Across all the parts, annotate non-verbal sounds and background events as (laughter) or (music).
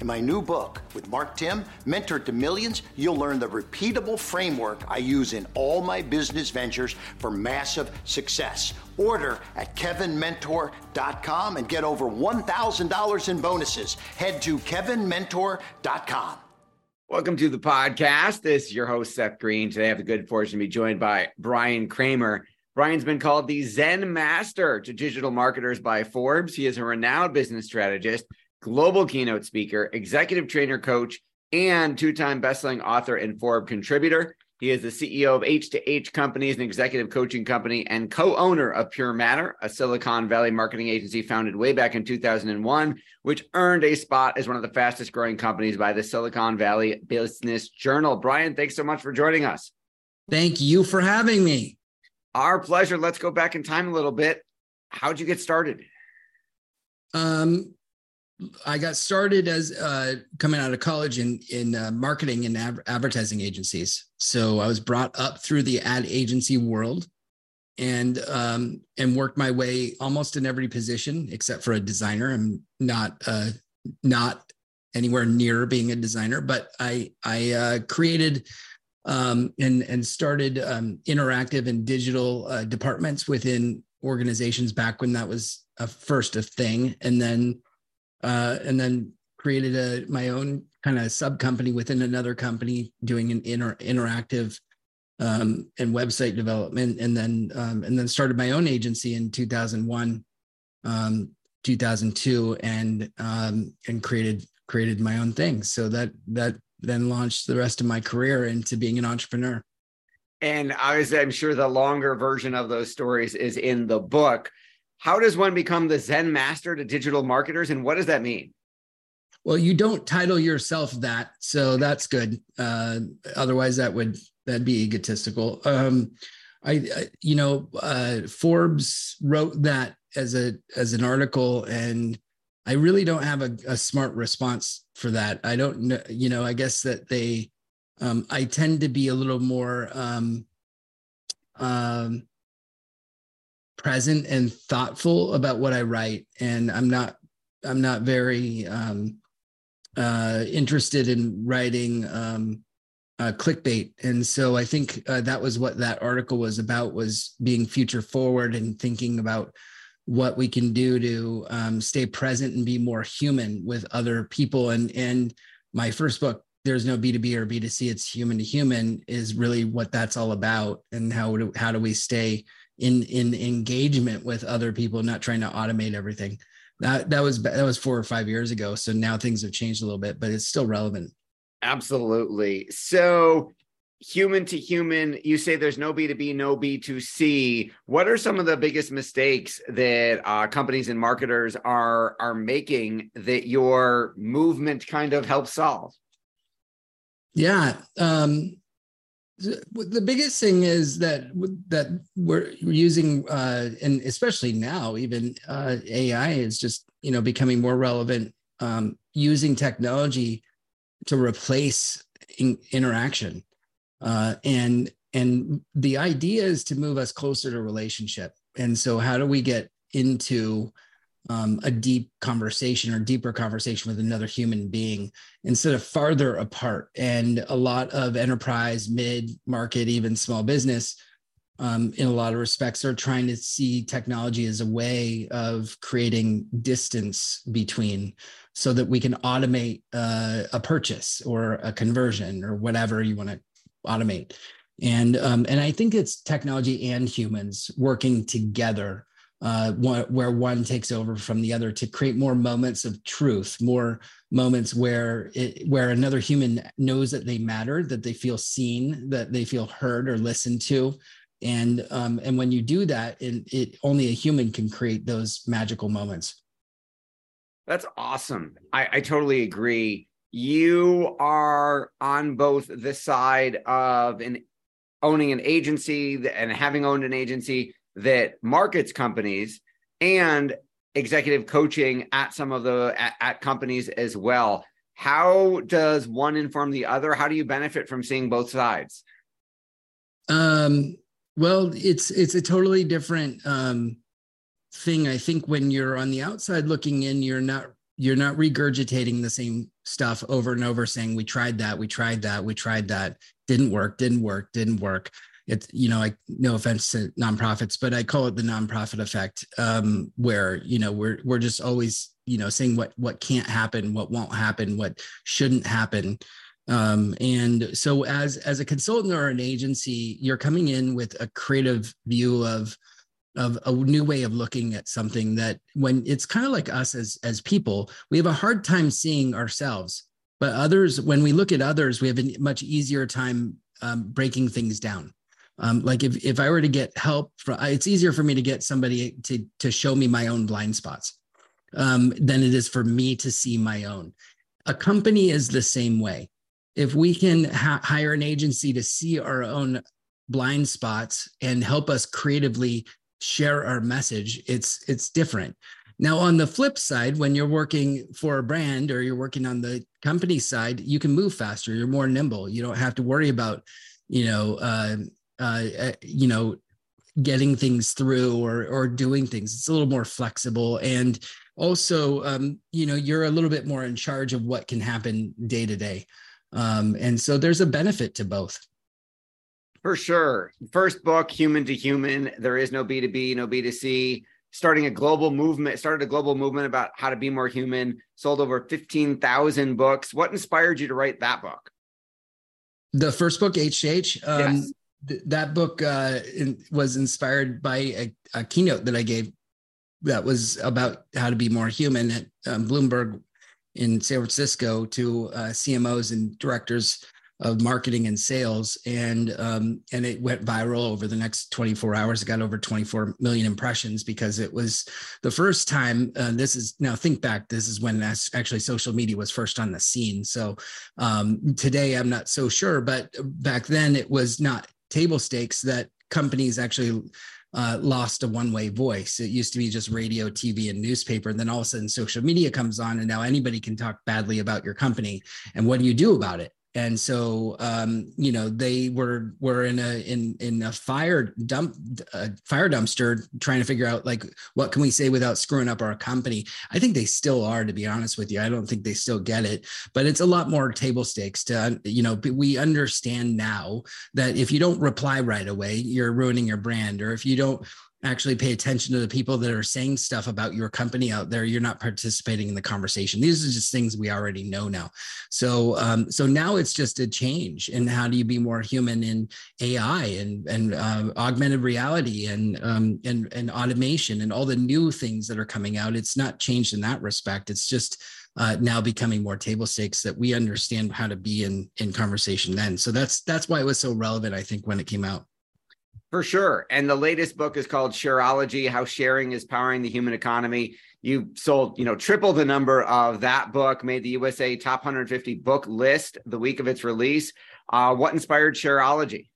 In my new book with Mark Timm, Mentor to Millions, you'll learn the repeatable framework I use in all my business ventures for massive success. Order at kevinmentor.com and get over $1,000 in bonuses. Head to kevinmentor.com. Welcome to the podcast. This is your host, Seth Greene. Today I have the good fortune to be joined by Bryan Kramer. Bryan's been called the Zen Master to digital marketers by Forbes. He is a renowned business strategist global keynote speaker, executive trainer coach, and two-time best-selling author and Forbes contributor. He is the CEO of H2H Companies, an executive coaching company, and co-owner of PureMatter, a Silicon Valley marketing agency founded way back in 2001, which earned a spot as one of the fastest growing companies by the Silicon Valley Business Journal. Bryan, thanks so much for joining us. Thank you for having me. Our pleasure. Let's go back in time a little bit. How'd you get started? Um, I got started as uh, coming out of college in in uh, marketing and advertising agencies. So I was brought up through the ad agency world, and um, and worked my way almost in every position except for a designer. I'm not uh, not anywhere near being a designer, but I I uh, created um, and and started um, interactive and digital uh, departments within organizations back when that was a first a thing, and then uh, and then created a my own kind of sub company within another company doing an inter, interactive um, and website development, and then um, and then started my own agency in 2001, um, 2002, and um, and created created my own thing. So that that then launched the rest of my career into being an entrepreneur. And obviously, I'm sure the longer version of those stories is in the book. How does one become the Zen master to digital marketers, and what does that mean? Well, you don't title yourself that, so that's good. Uh, otherwise, that would that'd be egotistical. Um, I, I, you know, uh, Forbes wrote that as a as an article, and I really don't have a, a smart response for that. I don't know, you know. I guess that they, um, I tend to be a little more um, um, present and thoughtful about what I write, and I'm not I'm not very um, uh, interested in writing um, uh, clickbait, and so I think uh, that was what that article was about: was being future forward and thinking about what we can do to um, stay present and be more human with other people. And and my first book, there's no B2B or B2C, it's human to human, is really what that's all about, and how do how do we stay in in engagement with other people, not trying to automate everything. That that was that was four or five years ago. So now things have changed a little bit, but it's still relevant. Absolutely. So human to human, you say there's no B2B, no B2C. What are some of the biggest mistakes that uh, companies and marketers are are making that your movement kind of helps solve? Yeah. Um, the biggest thing is that that we're using uh, and especially now even uh, ai is just you know becoming more relevant um, using technology to replace in, interaction. Uh, and and the idea is to move us closer to relationship. And so how do we get into um, a deep conversation or deeper conversation with another human being instead of farther apart and a lot of enterprise mid market even small business um, in a lot of respects are trying to see technology as a way of creating distance between so that we can automate uh, a purchase or a conversion or whatever you want to automate. And um, and I think it's technology and humans working together, uh, one, where one takes over from the other to create more moments of truth, more moments where it, where another human knows that they matter, that they feel seen, that they feel heard or listened to, and um, and when you do that, it, it only a human can create those magical moments. That's awesome. I, I totally agree you are on both the side of an owning an agency and having owned an agency that markets companies and executive coaching at some of the at, at, companies as well. How does one inform the other? How do you benefit from seeing both sides? Um well it's it's a totally different um thing. I think when you're on the outside looking in you're not you're not regurgitating the same stuff over and over saying we tried that we tried that we tried that. Didn't work didn't work didn't work it's you know like no offense to nonprofits but i call it the nonprofit effect um, where you know we're we're just always you know saying what what can't happen what won't happen what shouldn't happen. Um, and so as as a consultant or an agency you're coming in with a creative view of of a new way of looking at something that when it's kind of like us as as people we have a hard time seeing ourselves. But others when we look at others we have a much easier time um, breaking things down um, like if, if i were to get help from it's easier for me to get somebody to to show me my own blind spots um, than it is for me to see my own. A company is the same way. If we can ha- hire an agency to see our own blind spots and help us creatively share our message it's it's different. Now on the flip side when you're working for a brand or you're working on the company side you can move faster. You're more nimble. You don't have to worry about you know uh, uh, uh you know getting things through or or doing things it's a little more flexible and also um, you know you're a little bit more in charge of what can happen day to day um, and so there's a benefit to both for sure. First book, Human to Human. There is no B2B, no B2C. Starting a global movement, started a global movement about how to be more human, sold over 15,000 books. What inspired you to write that book? The first book, H um, yes. Th- that book uh, in, was inspired by a, a, keynote that I gave that was about how to be more human at um, Bloomberg in San Francisco to uh, CMOs and directors of marketing and sales. And um, and it went viral over the next 24 hours. It got over 24 million impressions because it was the first time uh, this is now think back this is when actually social media was first on the scene. So um, today i'm not so sure but back then it was not table stakes that companies actually uh, lost a one-way voice. It used to be just radio, TV, and newspaper. And then all of a sudden, social media comes on, and now anybody can talk badly about your company. And what do you do about it? And so um, you know they were were in a in in a fire dump a fire dumpster trying to figure out like what can we say without screwing up our company? I think they still are to be honest with you. I don't think they still get it but it's a lot more table stakes to you know we understand now that if you don't reply right away you're ruining your brand or if you don't actually pay attention to the people that are saying stuff about your company out there you're not participating in the conversation. These are just things we already know now. So um, so now it's just a change and how do you be more human in ai and and uh, augmented reality and um, and and automation and all the new things that are coming out. It's not changed in that respect. It's just uh, now becoming more table stakes that we understand how to be in in conversation then. So that's that's why it was so relevant i think when it came out for sure and the latest book is called shareology how sharing is powering the human economy you sold you know triple the number of that book made the usa top 150 book list the week of its release uh, what inspired shareology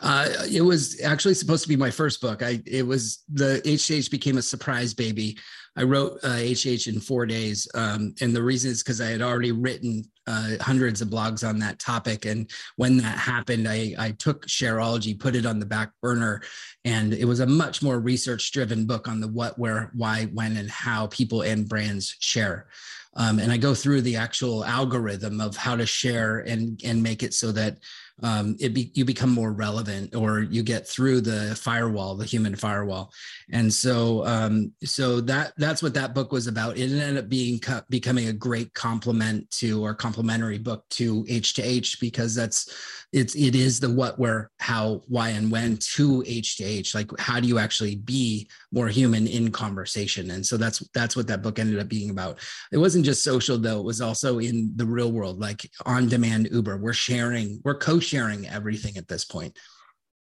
uh, it was actually supposed to be my first book. I it was the HH became a surprise baby. I wrote uh, HH in four days, um, and the reason is because I had already written uh, hundreds of blogs on that topic. And when that happened, I, I took Shareology, put it on the back burner, and it was a much more research-driven book on the what, where, why, when, and how people and brands share. Um, and I go through the actual algorithm of how to share and and make it so that um, it be, you become more relevant or you get through the firewall, the human firewall. And so, um, so that that's what that book was about. It ended up being co- becoming a great complement to or complementary book to H to H because that's it's it is the what, where, how, why, and when to H to H. Like how do you actually be more human in conversation? And so that's that's what that book ended up being about. It wasn't just social though; it was also in the real world, like on demand Uber. We're sharing, we're co sharing everything at this point.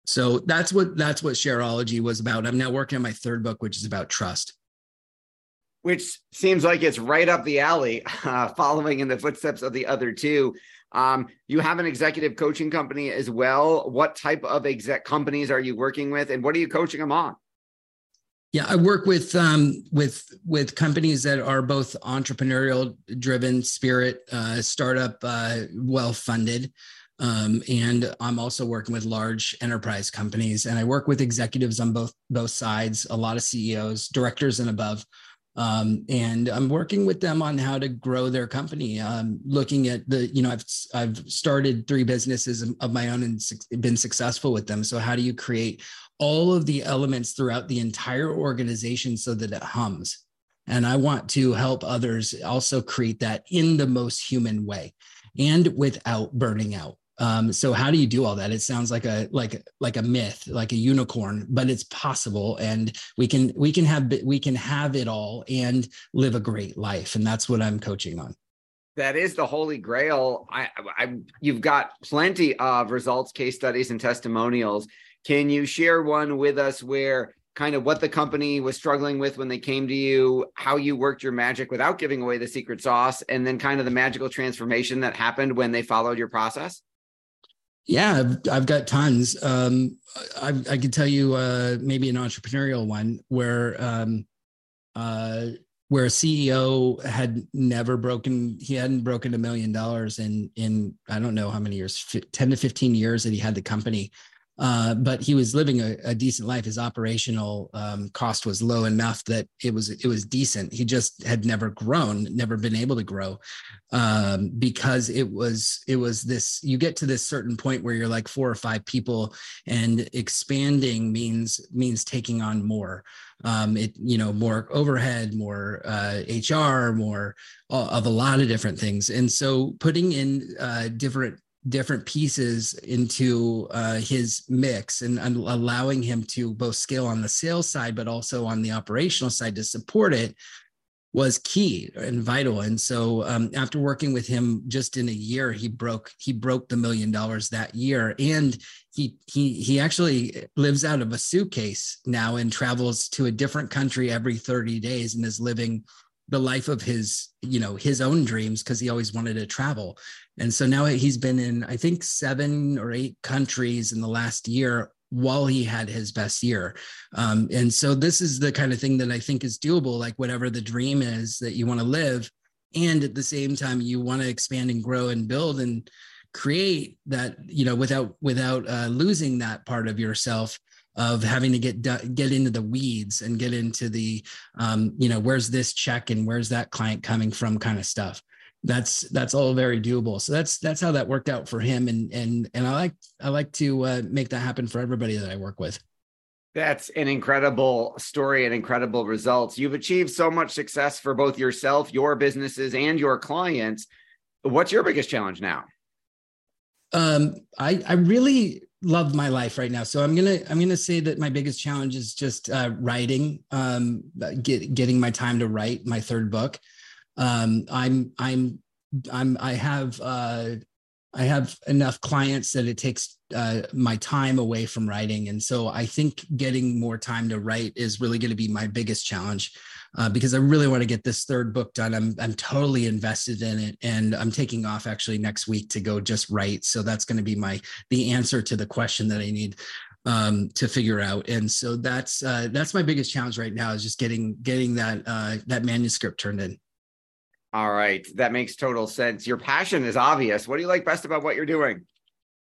So that's what that's what Shareology was about. I'm now working on my third book, which is about trust. Which seems like it's right up the alley, (laughs) uh, following in the footsteps of the other two. Um, you have an executive coaching company as well. What type of exec companies are you working with, and what are you coaching them on? Yeah, I work with um, with with companies that are both entrepreneurial driven, spirit, uh, startup, uh, well funded, um, and I'm also working with large enterprise companies. And I work with executives on both both sides, a lot of CEOs, directors, and above. Um, and I'm working with them on how to grow their company. Um, looking at the, you know, I've I've started three businesses of my own and been successful with them. So how do you create all of the elements throughout the entire organization so that it hums. And I want to help others also create that in the most human way and without burning out. Um, so how do you do all that? It sounds like a like like a myth, like a unicorn, but it's possible, and we can we can have we can have it all and live a great life, and that's what I'm coaching on that is the holy grail. I, I, you've got plenty of results, case studies, and testimonials. Can you share one with us where kind of what the company was struggling with when they came to you, how you worked your magic without giving away the secret sauce, and then kind of the magical transformation that happened when they followed your process? Yeah, I've, I've got tons. Um, I, I could tell you uh, maybe an entrepreneurial one where um, uh, where a CEO had never broken, he hadn't broken a million dollars in in I don't know how many years, ten to fifteen years that he had the company, uh, but he was living a, a decent life. His operational um, cost was low enough that it was it was decent. He just had never grown, never been able to grow, um, because it was it was this. You get to this certain point where you're like four or five people, and expanding means means taking on more. Um, it you know more overhead, more uh, HR, more uh, of a lot of different things, and so putting in uh, different different pieces into uh, his mix and, and, allowing him to both scale on the sales side but also on the operational side to support it was key and vital. And so um, after working with him just in a year he broke he broke the million dollars that year. And he he he actually lives out of a suitcase now and travels to a different country every 30 days and is living the life of his you know his own dreams because he always wanted to travel. And so now he's been in i think seven or eight countries in the last year while he had his best year. Um, and so this is the kind of thing that i think is doable like whatever the dream is that you want to live and at the same time you want to expand and grow and build and create that you know without without uh, losing that part of yourself of having to get get into the weeds and get into the um, you know where's this check and where's that client coming from kind of stuff. That's that's all very doable. So that's that's how that worked out for him. And and and i like i like to uh, make that happen for everybody that i work with. That's an incredible story and incredible results. You've achieved so much success for both yourself your businesses and your clients. What's your biggest challenge now? Um i i really love my life right now. So I'm gonna I'm gonna say that my biggest challenge is just uh, writing, um, get, getting my time to write my third book. Um, I'm I'm I'm I have uh, I have enough clients that it takes uh, my time away from writing, and so I think getting more time to write is really going to be my biggest challenge. Uh, because I really want to get this third book done. I'm I'm totally invested in it, and I'm taking off actually next week to go just write. So that's going to be my the answer to the question that I need um, to figure out. And so that's uh, that's my biggest challenge right now is just getting getting that uh, that manuscript turned in. All right, that makes total sense. Your passion is obvious. What do you like best about what you're doing?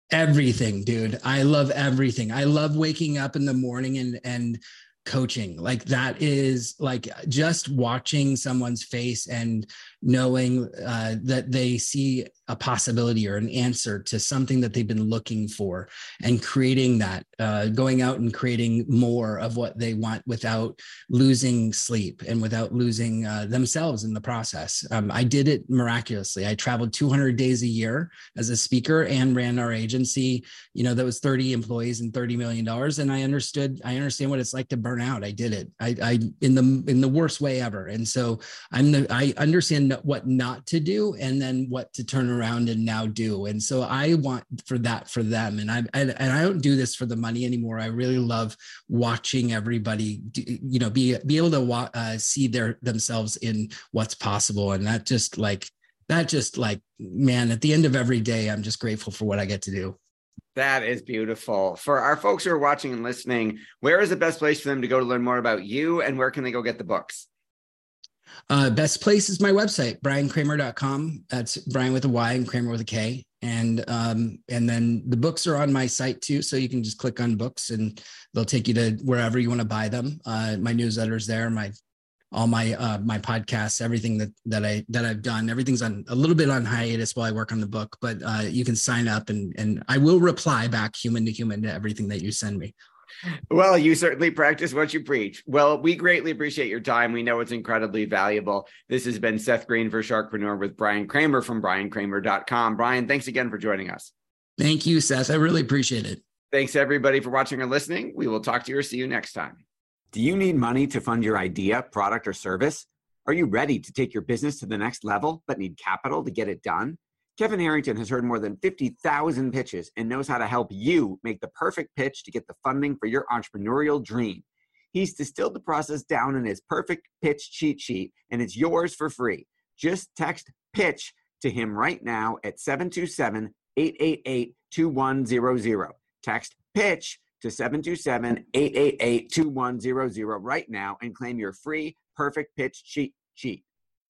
Everything, dude. I love everything. I love waking up in the morning and and coaching like that is like just watching someone's face and knowing uh, that they see a possibility or an answer to something that they've been looking for and creating that uh, going out and creating more of what they want without losing sleep and without losing uh, themselves in the process. Um, i did it miraculously. I traveled 200 days a year as a speaker and ran our agency you know that was 30 employees and 30 million dollars and i understood i understand what it's like to burn out. I did it. I, I in the in the worst way ever. And so i'm the i understand what not to do and then what to turn around and now do. And so i want for that for them. And i and, and i don't do this for the money anymore. I really love watching everybody do, you know be be able to wa- uh, see their themselves in what's possible. And that just like that just like man at the end of every day i'm just grateful for what i get to do. That is beautiful. For our folks who are watching and listening, where is the best place for them to go to learn more about you and where can they go get the books? Uh, best place is my website, bryankramer.com. That's Bryan with a Y and Kramer with a K. And um, and then the books are on my site too, so you can just click on books and they'll take you to wherever you want to buy them. Uh, my newsletters there, my all my uh, my podcasts, everything that that I that I've done, everything's on a little bit on hiatus while I work on the book. But uh, you can sign up and and I will reply back human to human to everything that you send me. Well, you certainly practice what you preach. Well, we greatly appreciate your time. We know it's incredibly valuable. This has been Seth Greene for Sharkpreneur with Bryan Kramer from bryankramer.com. Bryan, thanks again for joining us. Thank you, Seth. I really appreciate it. Thanks, everybody, for watching or listening. We will talk to you or see you next time. Do you need money to fund your idea, product, or service? Are you ready to take your business to the next level but need capital to get it done? Kevin Harrington has heard more than 50,000 pitches and knows how to help you make the perfect pitch to get the funding for your entrepreneurial dream. He's distilled the process down in his perfect pitch cheat sheet, and it's yours for free. Just text pitch to him right now at 727 888 2100. Text pitch to 727 888 2100 right now and claim your free perfect pitch cheat sheet.